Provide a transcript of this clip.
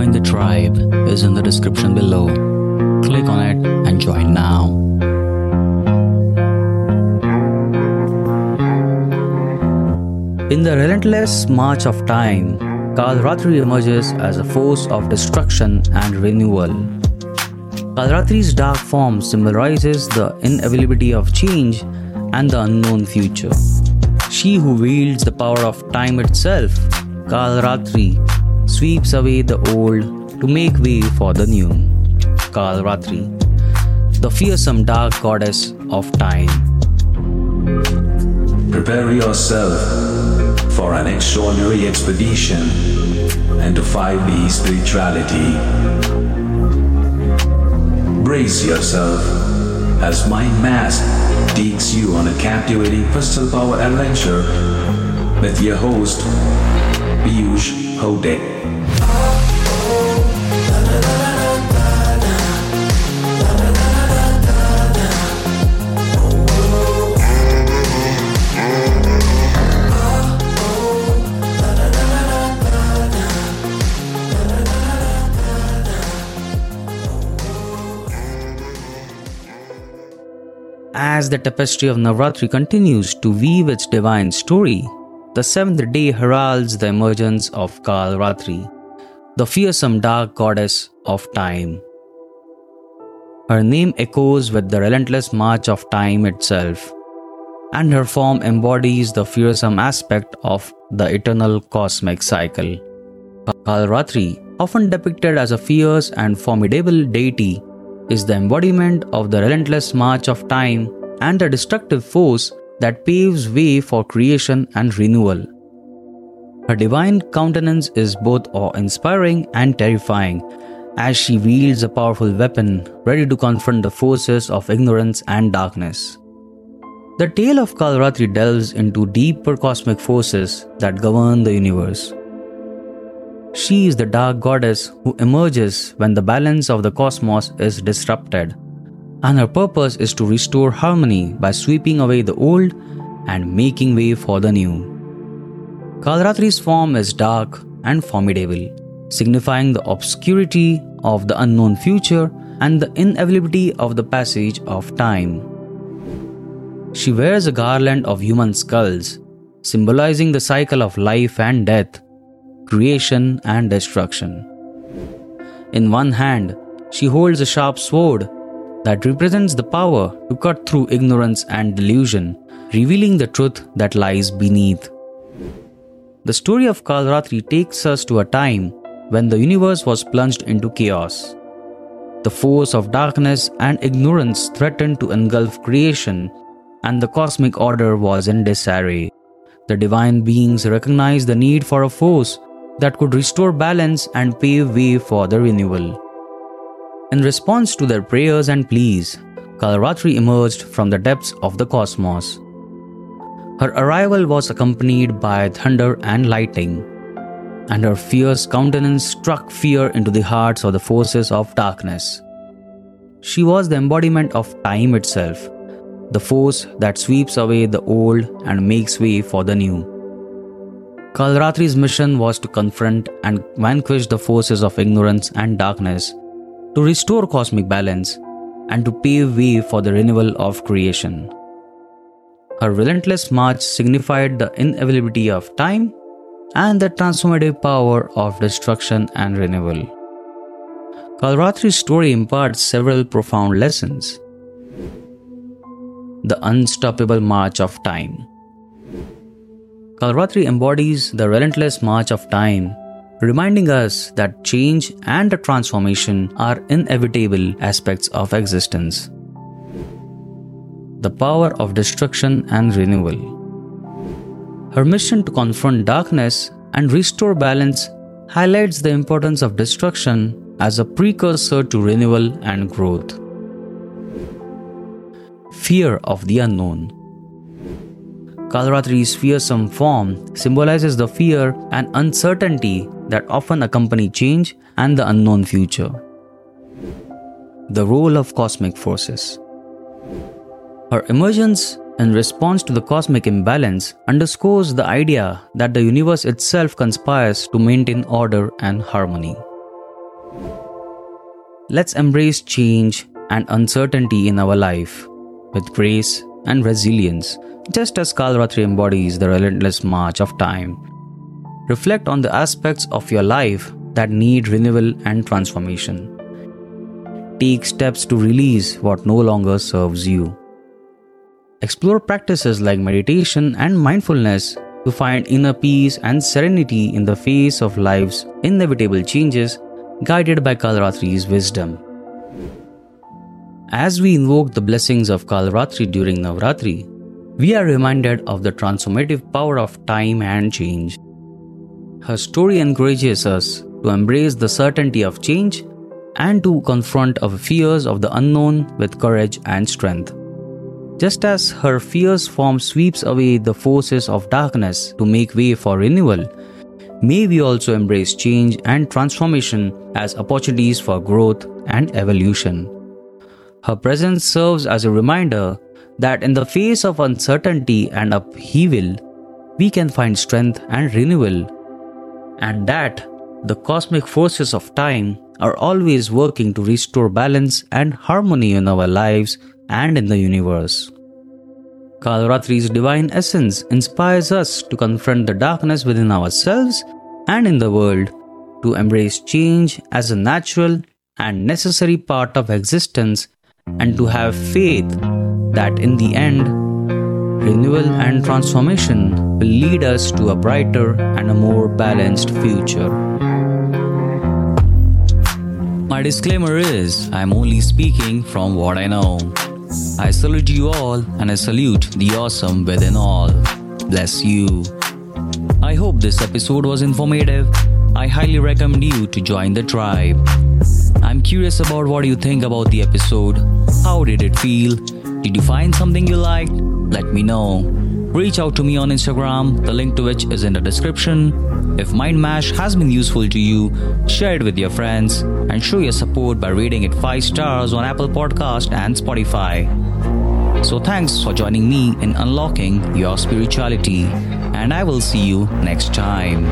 Join the tribe is in the description below. Click on it and join now. In the relentless march of time, Kaalratri emerges as a force of destruction and renewal. Kaalratri's dark form symbolizes the inevitability of change and the unknown future. She who wields the power of time itself, Kaalratri, sweeps away the old to make way for the new. Kaalratri, the fearsome dark goddess of time. Prepare yourself for an extraordinary expedition into 5D spirituality. Brace yourself as Mind Mashed takes you on a captivating crystal power adventure with your host, Piyush Hote. As the tapestry of Navratri continues to weave its divine story, the seventh day heralds the emergence of Kaalratri, the fearsome dark goddess of time. Her name echoes with the relentless march of time itself, and her form embodies the fearsome aspect of the eternal cosmic cycle. Kaalratri, often depicted as a fierce and formidable deity, is the embodiment of the relentless march of time and the destructive force that paves way for creation and renewal. Her divine countenance is both awe inspiring and terrifying as she wields a powerful weapon ready to confront the forces of ignorance and darkness. The tale of Kaalratri delves into deeper cosmic forces that govern the universe. She is the dark goddess who emerges when the balance of the cosmos is disrupted, and her purpose is to restore harmony by sweeping away the old and making way for the new. Kaalratri's form is dark and formidable, signifying the obscurity of the unknown future and the inevitability of the passage of time. She wears a garland of human skulls, symbolizing the cycle of life and death creation, and destruction. In one hand, she holds a sharp sword that represents the power to cut through ignorance and delusion, revealing the truth that lies beneath. The story of Kaalratri takes us to a time when the universe was plunged into chaos. The force of darkness and ignorance threatened to engulf creation, and the cosmic order was in disarray. The divine beings recognized the need for a force that could restore balance and pave way for the renewal. In response to their prayers and pleas, Kaalratri emerged from the depths of the cosmos. Her arrival was accompanied by thunder and lightning, and her fierce countenance struck fear into the hearts of the forces of darkness. She was the embodiment of time itself, the force that sweeps away the old and makes way for the new. Kaalratri's mission was to confront and vanquish the forces of ignorance and darkness, to restore cosmic balance, and to pave way for the renewal of creation. Her relentless march signified the inevitability of time and the transformative power of destruction and renewal. Kaalratri's story imparts several profound lessons. The unstoppable march of time. Kaalratri embodies the relentless march of time, reminding us that change and transformation are inevitable aspects of existence. The power of destruction and renewal. Her mission to confront darkness and restore balance highlights the importance of destruction as a precursor to renewal and growth. Fear of the unknown. Kaalratri's fearsome form symbolizes the fear and uncertainty that often accompany change and the unknown future. The role of cosmic forces. Her emergence in response to the cosmic imbalance underscores the idea that the universe itself conspires to maintain order and harmony. Let's embrace change and uncertainty in our life with grace and resilience, just as Kaalratri embodies the relentless march of time. Reflect on the aspects of your life that need renewal and transformation. Take steps to release what no longer serves you. Explore practices like meditation and mindfulness to find inner peace and serenity in the face of life's inevitable changes, guided by Kaalratri's wisdom. As we invoke the blessings of Kaalratri during Navratri, we are reminded of the transformative power of time and change. Her story encourages us to embrace the certainty of change and to confront our fears of the unknown with courage and strength. Just as her fierce form sweeps away the forces of darkness to make way for renewal, may we also embrace change and transformation as opportunities for growth and evolution. Her presence serves as a reminder that in the face of uncertainty and upheaval, we can find strength and renewal, and that the cosmic forces of time are always working to restore balance and harmony in our lives and in the universe. Kaalratri's divine essence inspires us to confront the darkness within ourselves and in the world, to embrace change as a natural and necessary part of existence, and to have faith that in the end, renewal and transformation will lead us to a brighter and a more balanced future. My disclaimer is I'm only speaking from what I know. I salute you all and I salute the awesome within all. Bless you. I hope this episode was informative. I highly recommend you to join the tribe. I'm curious about what you think about the episode. How did it feel? Did you find something you liked? Let me know. Reach out to me on Instagram, the link to which is in the description. If Mind Mashed has been useful to you, share it with your friends and show your support by rating it 5 stars on Apple Podcast and Spotify. So thanks for joining me in unlocking your spirituality and I will see you next time.